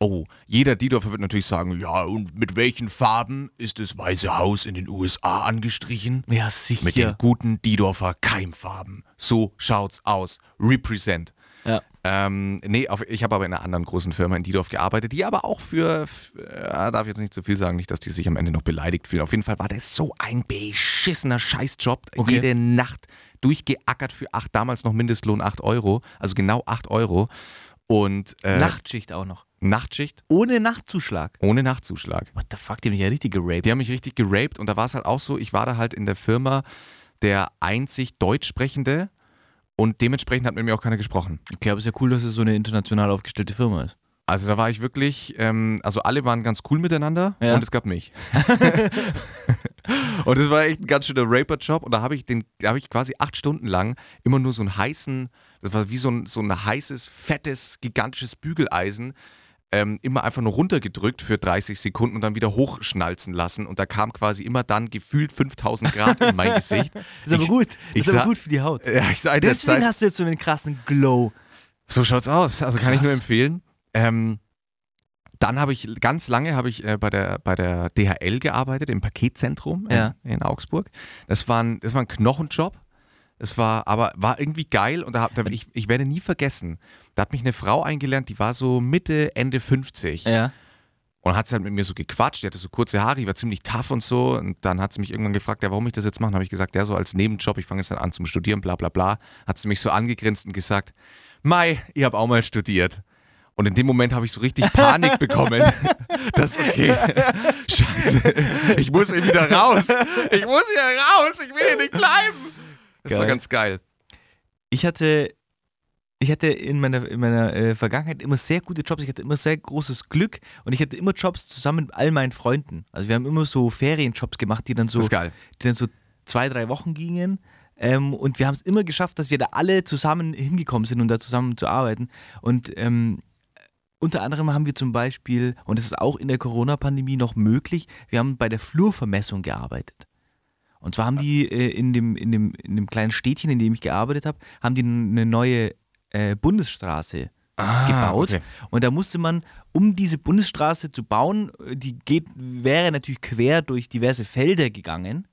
Oh, jeder Diedorfer wird natürlich sagen, ja, und mit welchen Farben ist das Weiße Haus in den USA angestrichen? Ja, sicher. Mit den guten Diedorfer Keimfarben. So schaut's aus. Represent. Ja. Ähm, nee, auf, ich habe aber in einer anderen großen Firma in Diedorf gearbeitet, die aber auch für, f- äh, darf jetzt nicht zu viel sagen, nicht, dass die sich am Ende noch beleidigt fühlen. Auf jeden Fall war das so ein beschissener Scheißjob. Okay. Jede Nacht durchgeackert für acht, damals noch Mindestlohn 8 Euro, also genau 8 Euro. Und äh, Nachtschicht auch noch. Nachtschicht Ohne Nachtzuschlag. ohne Nachtzuschlag. What the fuck, die haben mich ja richtig geraped. Die haben mich richtig geraped und da war es halt auch so, ich war da halt in der Firma der einzig Deutschsprechende und dementsprechend hat mit mir auch keiner gesprochen. Okay, aber ist ja cool, dass es so eine international aufgestellte Firma ist. Also da war ich wirklich, ähm, also alle waren ganz cool miteinander Ja. und es gab mich. und es war echt ein ganz schöner Raper-Job und da habe ich den, habe ich quasi acht Stunden lang immer nur so einen heißen, das war wie so ein, so ein heißes, fettes, gigantisches Bügeleisen, ähm, immer einfach nur runtergedrückt für 30 Sekunden und dann wieder hochschnalzen lassen und da kam quasi immer dann gefühlt 5000 Grad in mein Gesicht. Das ist aber Ich- gut. Das ich ist aber gut für die Haut. Ja, ich sah Deswegen Zeit, hast du jetzt so einen krassen Glow. so schaut's aus. Also kann ich Krass. nur empfehlen. Ähm, dann habe ich ganz lange habe ich äh, bei der bei der DHL gearbeitet im Paketzentrum in, Ja. in Augsburg. Das war ein das war ein Knochenjob. Es war aber war irgendwie geil und da, da ich ich werde nie vergessen. Da hat mich eine Frau eingelernt, die war so Mitte Ende 50 Ja. und hat sie halt mit mir so gequatscht. Die hatte so kurze Haare, die war ziemlich tough und so. Und dann hat sie mich irgendwann gefragt, ja, warum ich das jetzt mache. habe ich gesagt, ja, so als Nebenjob, ich fange jetzt dann an zum Studieren, bla bla bla. Hat sie mich so angegrinst und gesagt, Mai, ich habe auch mal studiert. Und in dem Moment habe ich so richtig Panik bekommen. Das okay. Scheiße. Ich muss hier wieder raus. Ich muss hier raus. Ich will hier nicht bleiben. Das war Geil. ganz geil. Ich hatte, ich hatte in meiner, in meiner äh, Vergangenheit immer sehr gute Jobs. Ich hatte immer sehr großes Glück und ich hatte immer Jobs zusammen mit all meinen Freunden. Also wir haben immer so Ferienjobs gemacht, die dann so, die dann so zwei, drei Wochen gingen. Ähm, und wir haben es immer geschafft, dass wir da alle zusammen hingekommen sind, um da zusammen zu arbeiten. Und ähm, unter anderem haben wir zum Beispiel, und das ist auch in der Corona-Pandemie noch möglich, wir haben bei der Flurvermessung gearbeitet. Und zwar haben die äh, in, dem, in, dem, in dem kleinen Städtchen, in dem ich gearbeitet habe, haben die eine neue äh, Bundesstraße gebaut. okay. Und da musste man, um diese Bundesstraße zu bauen, äh, die geht, wäre natürlich quer durch diverse Felder gegangen,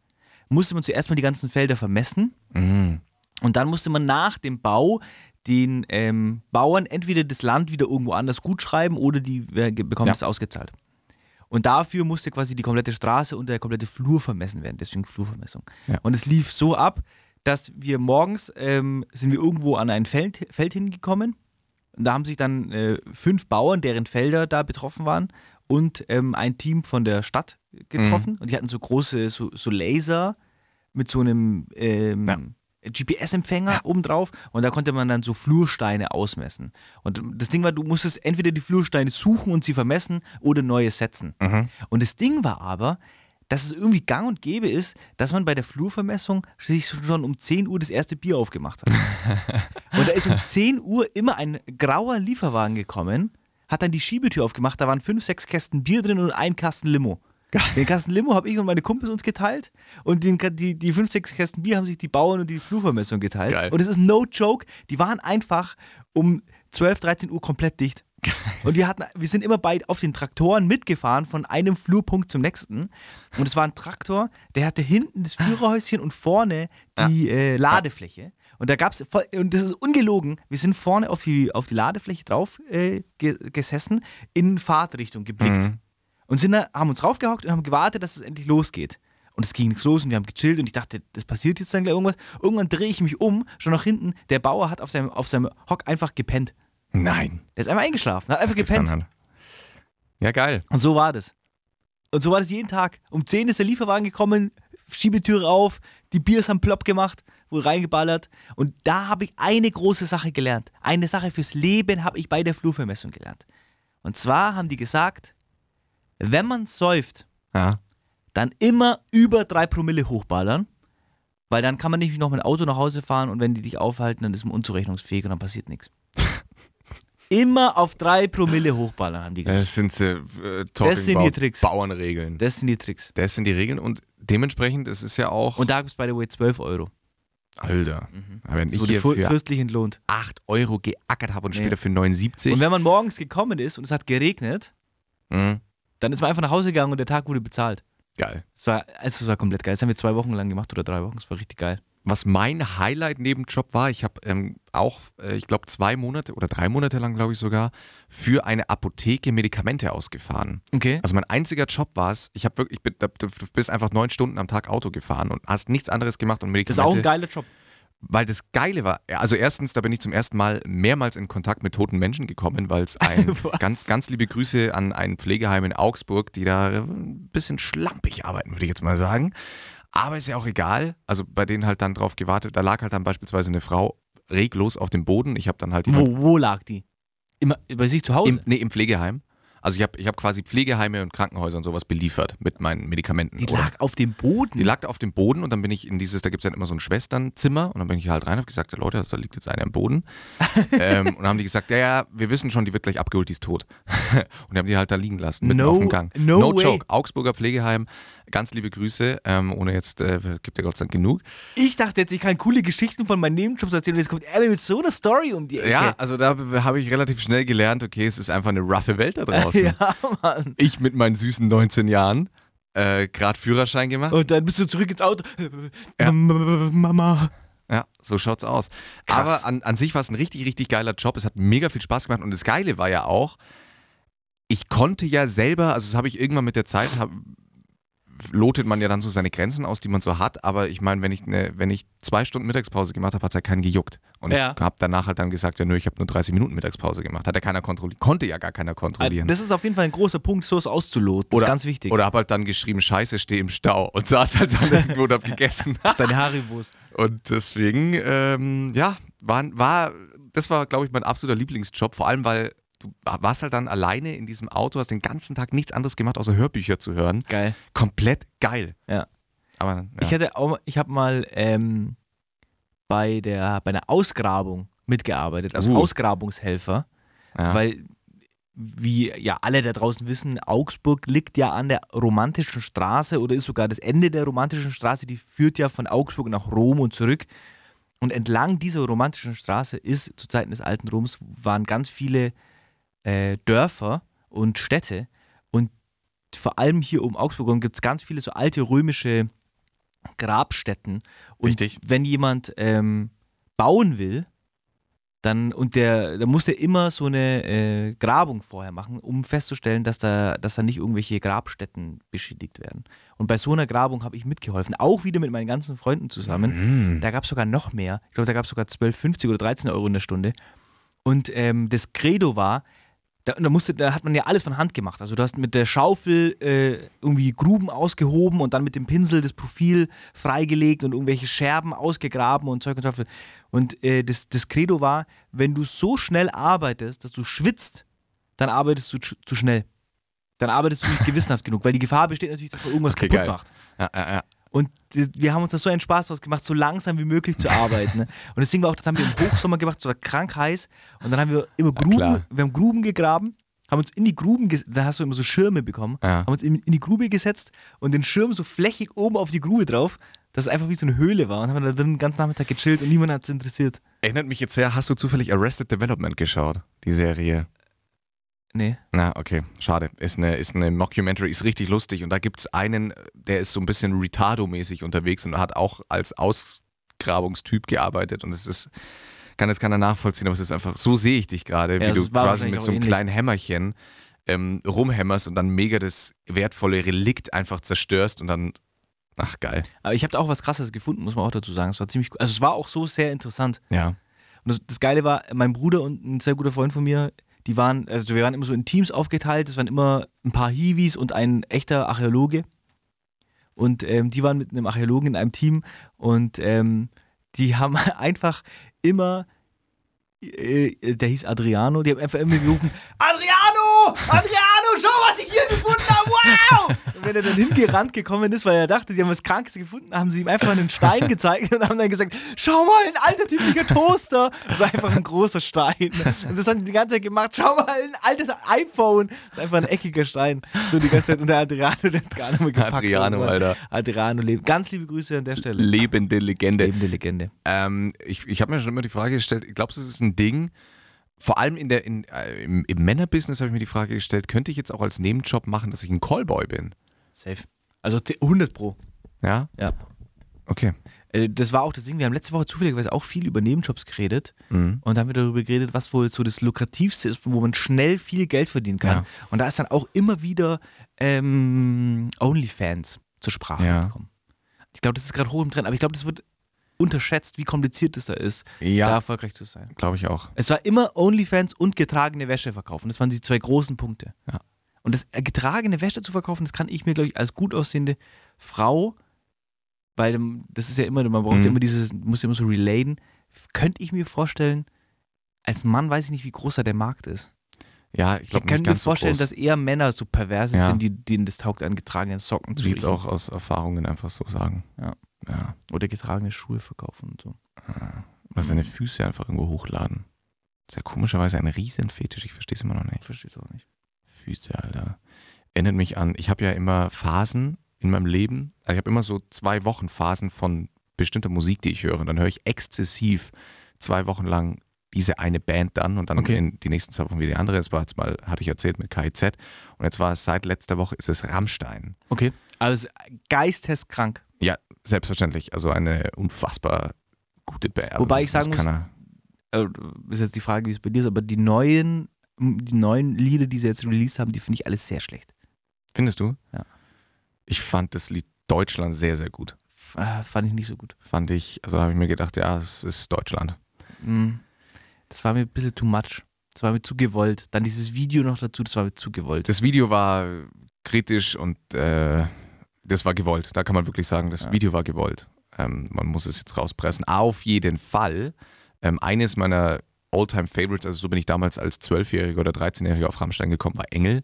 musste man zuerst mal die ganzen Felder vermessen. Mhm. Und dann musste man nach dem Bau den ähm, Bauern entweder das Land wieder irgendwo anders gut schreiben oder die äh, bekommen Ja. es ausgezahlt. Und dafür musste quasi die komplette Straße und der komplette Flur vermessen werden, deswegen Flurvermessung. Ja. Und es lief so ab, dass wir morgens ähm, sind wir irgendwo an ein Feld, Feld hingekommen. Und da haben sich dann äh, fünf Bauern, deren Felder da betroffen waren, und ähm, ein Team von der Stadt getroffen. Und die hatten so große so, so Laser mit so einem ähm, Ja. GPS-Empfänger obendrauf und da konnte man dann so Flursteine ausmessen. Und das Ding war, du musstest entweder die Flursteine suchen und sie vermessen oder neue setzen. Und das Ding war aber, dass es irgendwie gang und gäbe ist, dass man bei der Flurvermessung sich schon um 10 Uhr das erste Bier aufgemacht hat. und da ist um 10 Uhr immer ein grauer Lieferwagen gekommen, hat dann die Schiebetür aufgemacht, da waren fünf, sechs Kästen Bier drin und ein Kasten Limo. Den Kasten Limo habe ich und meine Kumpels uns geteilt und den, die, die fünf, sechs Kästen Bier haben sich die Bauern und die Flurvermessung geteilt. Geil. Und es ist no joke, die waren einfach um 12, 13 Uhr komplett dicht. Und wir hatten, wir sind immer bei, auf den Traktoren mitgefahren von einem Flurpunkt zum nächsten. Und es war ein Traktor, der hatte hinten das Führerhäuschen und vorne die äh, Ladefläche. Und da gab es, und das ist ungelogen, wir sind vorne auf die, auf die Ladefläche drauf äh, ge gesessen, in Fahrtrichtung geblickt. Und sind da, haben uns raufgehockt und haben gewartet, dass es endlich losgeht. Und es ging nichts los und wir haben gechillt und ich dachte, das passiert jetzt dann gleich irgendwas. Irgendwann drehe ich mich um, schon nach hinten. Der Bauer hat auf seinem, auf seinem Hock einfach gepennt. Nein. Der ist einfach eingeschlafen, hat einfach dann gepennt. halt. Ja, geil. Und so war das. Und so war das jeden Tag. Um 10 ist der Lieferwagen gekommen, Schiebetüre auf, die Biers haben plopp gemacht, wurde reingeballert. Und da habe ich eine große Sache gelernt. Eine Sache fürs Leben habe ich bei der Flurvermessung gelernt. Und zwar haben die gesagt, wenn man säuft, Ja. dann immer über drei Promille hochballern, weil dann kann man nicht noch mit dem Auto nach Hause fahren und wenn die dich aufhalten, dann ist man unzurechnungsfähig und dann passiert nichts. immer auf drei Promille hochballern, haben die gesagt. Das sind äh, Das sind die Tricks. Bauernregeln. Das sind die Tricks. Das sind die Regeln und dementsprechend, es ist ja auch. Und da gibt es, by the way, 12 Euro. Alter. Aber wenn Das ich wurde hier für fürstlich entlohnt. 8 Euro geackert habe und Nee. später für 79. Und wenn man morgens gekommen ist und es hat geregnet, Mhm. Dann ist man einfach nach Hause gegangen und der Tag wurde bezahlt. Geil. Es war, also es war komplett geil. Das haben wir zwei Wochen lang gemacht oder drei Wochen. Es war richtig geil. Was mein Highlight-Nebenjob war, ich habe ähm, auch, äh, ich glaube, zwei Monate oder drei Monate lang, glaube ich sogar, für eine Apotheke Medikamente ausgefahren. Okay. Also mein einziger Job war es, ich habe wirklich, ich bin, du bist einfach neun Stunden am Tag Auto gefahren und hast nichts anderes gemacht und Das Medikamente. ist auch ein geiler Job. Weil das Geile war, also erstens, da bin ich zum ersten Mal mehrmals in Kontakt mit toten Menschen gekommen, weil es ein ganz, ganz liebe Grüße an ein Pflegeheim in Augsburg, die da ein bisschen schlampig arbeiten, würde ich jetzt mal sagen. Aber ist ja auch egal. Also bei denen halt dann drauf gewartet. Da lag halt dann beispielsweise eine Frau reglos auf dem Boden. Ich habe dann halt die Wo, wo lag die? Immer bei sich zu Hause? im, nee, im Pflegeheim. Also ich habe ich hab quasi Pflegeheime und Krankenhäuser und sowas beliefert mit meinen Medikamenten. die Oder- lag auf dem Boden. die lag auf dem Boden und dann bin ich in dieses, da gibt es dann immer so ein Schwesternzimmer und dann bin ich halt rein und habe gesagt, Leute, da liegt jetzt einer am Boden. ähm, und dann haben die gesagt, ja, ja, wir wissen schon, die wird gleich abgeholt, die ist tot. und die haben die halt da liegen lassen, mitten No- auf dem Gang. no no joke. Augsburger Pflegeheim, ganz liebe Grüße, ähm, ohne jetzt, äh, gibt ja Gott sei Dank genug. ich dachte jetzt, ich kann coole Geschichten von meinen Nebenjobs erzählen und jetzt kommt er mit so einer Story um die Ecke. Ja, also da habe ich relativ schnell gelernt, okay, es ist einfach eine roughe Welt da draußen. ja, Mann. Ich mit meinen süßen 19 Jahren, äh, gerade Führerschein gemacht. Und dann bist du zurück ins Auto. Ja. Mama. Ja, so schaut's aus. Krass. Aber an, an sich war es ein richtig, richtig geiler Job. Es hat mega viel Spaß gemacht. Und das Geile war ja auch, ich konnte ja selber, also das habe ich irgendwann mit der Zeit, hab, lotet man ja dann so seine Grenzen aus, die man so hat. Aber ich meine, wenn ich, ne, wenn ich zwei Stunden Mittagspause gemacht habe, hat es ja keinen gejuckt. Und Ja. ich habe danach halt dann gesagt, ja nö, ich habe nur 30 Minuten Mittagspause gemacht. Hat ja keiner kontrolliert, konnte ja gar keiner kontrollieren. Das ist auf jeden Fall ein großer Punkt, sowas auszuloten. Das Oder- ist ganz wichtig. Oder habe halt dann geschrieben, scheiße, stehe im Stau. Und saß halt dann irgendwo und hab gegessen. Deine Haribos. Und deswegen, ähm, ja, war, war, das war, glaube ich, mein absoluter Lieblingsjob. Vor allem, weil du warst halt dann alleine in diesem Auto, hast den ganzen Tag nichts anderes gemacht, außer Hörbücher zu hören. Geil. Komplett geil. Ja. Aber ja. Ich hatte auch, ich habe mal ähm, bei der bei einer Ausgrabung mitgearbeitet, als Uh. Ausgrabungshelfer, ja. weil wie ja alle da draußen wissen, Augsburg liegt ja an der romantischen Straße oder ist sogar das Ende der romantischen Straße, die führt ja von Augsburg nach Rom und zurück. Und entlang dieser romantischen Straße ist zu Zeiten des alten Roms waren ganz viele äh, Dörfer und Städte und vor allem hier um Augsburg gibt es ganz viele so alte römische Grabstätten. Und Richtig. wenn jemand ähm, bauen will, dann und der, dann muss der immer so eine äh, Grabung vorher machen, um festzustellen, dass da, dass da nicht irgendwelche Grabstätten beschädigt werden. Und bei so einer Grabung habe ich mitgeholfen, auch wieder mit meinen ganzen Freunden zusammen. Mhm. Da gab es sogar noch mehr. Ich glaube, da gab es sogar 12, 50 oder 13 Euro in der Stunde. Und ähm, das Credo war, da, da, musste, da hat man ja alles von Hand gemacht. Also du hast mit der Schaufel äh, irgendwie Gruben ausgehoben und dann mit dem Pinsel das Profil freigelegt und irgendwelche Scherben ausgegraben und Zeug und Teufel. Und äh, das, das Credo war, wenn du so schnell arbeitest, dass du schwitzt, dann arbeitest du zu schnell. Dann arbeitest du nicht gewissenhaft genug, weil die Gefahr besteht natürlich, dass man irgendwas Okay, kaputt geil. macht. Ja, ja, ja. Und wir haben uns da so einen Spaß draus gemacht, so langsam wie möglich zu arbeiten. Ne? Und das Ding war auch, das haben wir im Hochsommer gemacht, so krank heiß. Und dann haben wir immer Gruben, klar. wir haben Gruben gegraben, haben uns in die Gruben, da hast du immer so Schirme bekommen, Ja. haben uns in, in die Grube gesetzt und den Schirm so flächig oben auf die Grube drauf, dass es einfach wie so eine Höhle war. Und haben da drin den ganzen Nachmittag gechillt und niemand hat es interessiert. Erinnert mich jetzt sehr, hast du zufällig Arrested Development geschaut? Die Serie. Nee. Na, okay, schade. Ist eine, ist eine Mockumentary, ist richtig lustig. Und da gibt es einen, der ist so ein bisschen Retardo-mäßig unterwegs und hat auch als Ausgrabungstyp gearbeitet. Und es ist, kann jetzt keiner nachvollziehen, aber es ist einfach, so sehe ich dich gerade, Ja, wie du quasi mit so einem ähnlich. kleinen Hämmerchen ähm, rumhämmerst und dann mega das wertvolle Relikt einfach zerstörst und dann, ach geil. Aber ich habe da auch was Krasses gefunden, muss man auch dazu sagen. Es war ziemlich, also es war auch so sehr interessant. Ja. Und das, das Geile war, mein Bruder und ein sehr guter Freund von mir, die waren, also wir waren immer so in Teams aufgeteilt. Es waren immer ein paar Hiwis und ein echter Archäologe. Und ähm, die waren mit einem Archäologen in einem Team und ähm, die haben einfach immer, äh, der hieß Adriano, die haben einfach immer gerufen, Adriano! Adriano, schau, was ich hier gefunden habe, wow! Und wenn er dann hingerannt gekommen ist, weil er dachte, die haben was Krankes gefunden, haben sie ihm einfach einen Stein gezeigt und haben dann gesagt, schau mal, ein alter typischer Toaster. Das war einfach ein großer Stein. Und das haben die die ganze Zeit gemacht, schau mal, ein altes iPhone. Das ist einfach ein eckiger Stein. So die ganze Zeit. Und der Adriano, der hat gar nicht mehr gepackt. Adriano, Mann. Alter. Adriano lebt. Ganz liebe Grüße an der Stelle. Lebende Legende. Lebende Legende. Ähm, ich ich habe mir schon immer die Frage gestellt, glaubst du, es ist ein Ding, vor allem in der, in, äh, im, im Männerbusiness habe ich mir die Frage gestellt, könnte ich jetzt auch als Nebenjob machen, dass ich ein Callboy bin? Safe. Also 100 Pro. Ja? Ja. Okay. Äh, Das war auch das Ding, wir haben letzte Woche zufälligerweise auch viel über Nebenjobs geredet Mhm. und da haben wir darüber geredet, was wohl so das Lukrativste ist, wo man schnell viel Geld verdienen kann. Ja. Und da ist dann auch immer wieder ähm, OnlyFans zur Sprache Ja. gekommen. Ich glaube, das ist gerade hoch im Trend, aber ich glaube, das wird unterschätzt, wie kompliziert es da ist, da Ja, erfolgreich zu sein. glaube ich auch. Es war immer OnlyFans und getragene Wäsche verkaufen. Das waren die zwei großen Punkte. Ja. Und das äh, getragene Wäsche zu verkaufen, das kann ich mir, glaube ich, als gut aussehende Frau, weil das ist ja immer, man braucht Mhm. ja immer dieses, muss ja immer so relaten, könnte ich mir vorstellen, als Mann weiß ich nicht, wie groß da der Markt ist. Ja, ich Ich glaube kann nicht mir vorstellen, so dass eher Männer so perverse Ja. sind, die, denen das taugt, an getragenen Socken zu Wie jetzt riechen. auch aus Erfahrungen einfach so sagen. Ja. Ja. Oder getragene Schuhe verkaufen und so. Ah. Oder seine Füße einfach irgendwo hochladen. Das ist ja komischerweise ein Riesenfetisch. Ich verstehe es immer noch nicht. Ich verstehe es auch nicht. Füße, Alter. Erinnert mich an, ich habe ja immer Phasen in meinem Leben. Also ich habe immer so zwei Wochen Phasen von bestimmter Musik, die ich höre. Und dann höre ich exzessiv zwei Wochen lang diese eine Band dann und dann Okay. in die nächsten zwei Wochen wieder die andere. Das war jetzt mal, hatte ich erzählt, mit KIZ. Und jetzt war es seit letzter Woche, ist es Rammstein. Okay. Also geisteskrank. Selbstverständlich. Also eine unfassbar gute Band. Wobei ich sagen er- äh, ist jetzt die Frage, wie es bei dir ist, aber die neuen, die neuen Lieder, die sie jetzt released haben, die finde ich alles sehr schlecht. Findest du? Ja. Ich fand das Lied Deutschland sehr, sehr gut. F äh, fand ich nicht so gut. Fand ich, also da habe ich mir gedacht, ja, es ist Deutschland. Mm, Das war mir ein bisschen too much. Das war mir zu gewollt. Dann dieses Video noch dazu, das war mir zu gewollt. Das Video war kritisch und äh, das war gewollt. Da kann man wirklich sagen, das Ja. Video war gewollt. Ähm, man muss es jetzt rauspressen. Auf jeden Fall. Ähm, eines meiner Alltime favorites also so bin ich damals als 12-Jähriger oder 13-Jähriger auf Rammstein gekommen, war Engel.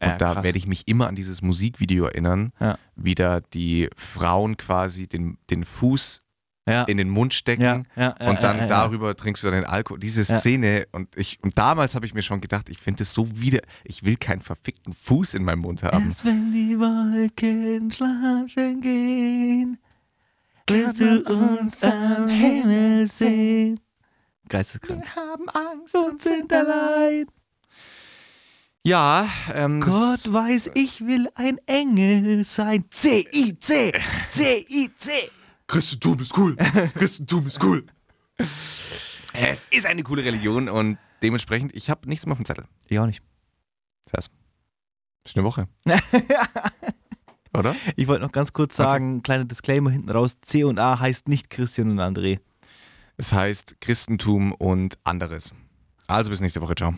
Und Ja, da krass. werde ich mich immer an dieses Musikvideo erinnern, Ja. wie da die Frauen quasi den, den Fuß ja. in den Mund stecken ja, ja, und dann darüber trinkst du dann den Alkohol. Diese. Szene und ich und damals habe ich mir schon gedacht, ich finde es so wieder, ich will keinen verfickten Fuß in meinem Mund haben. Erst wenn die Wolken schlafen gehen, wirst du uns am Himmel sehen. Geisteskrank. haben Angst Und sind allein. Ja, ähm, Gott weiß, ich will ein Engel sein. C-I-C, C-I-C. Christentum ist cool. Christentum ist cool. Es ist eine coole Religion und dementsprechend, ich habe nichts mehr auf dem Zettel. Ich auch nicht. Das heißt, ist eine Woche. Oder? Ich wollte noch ganz kurz sagen, kleiner Disclaimer hinten raus, C und A heißt nicht Christian und André. Es heißt Christentum und anderes. Also bis nächste Woche. Ciao.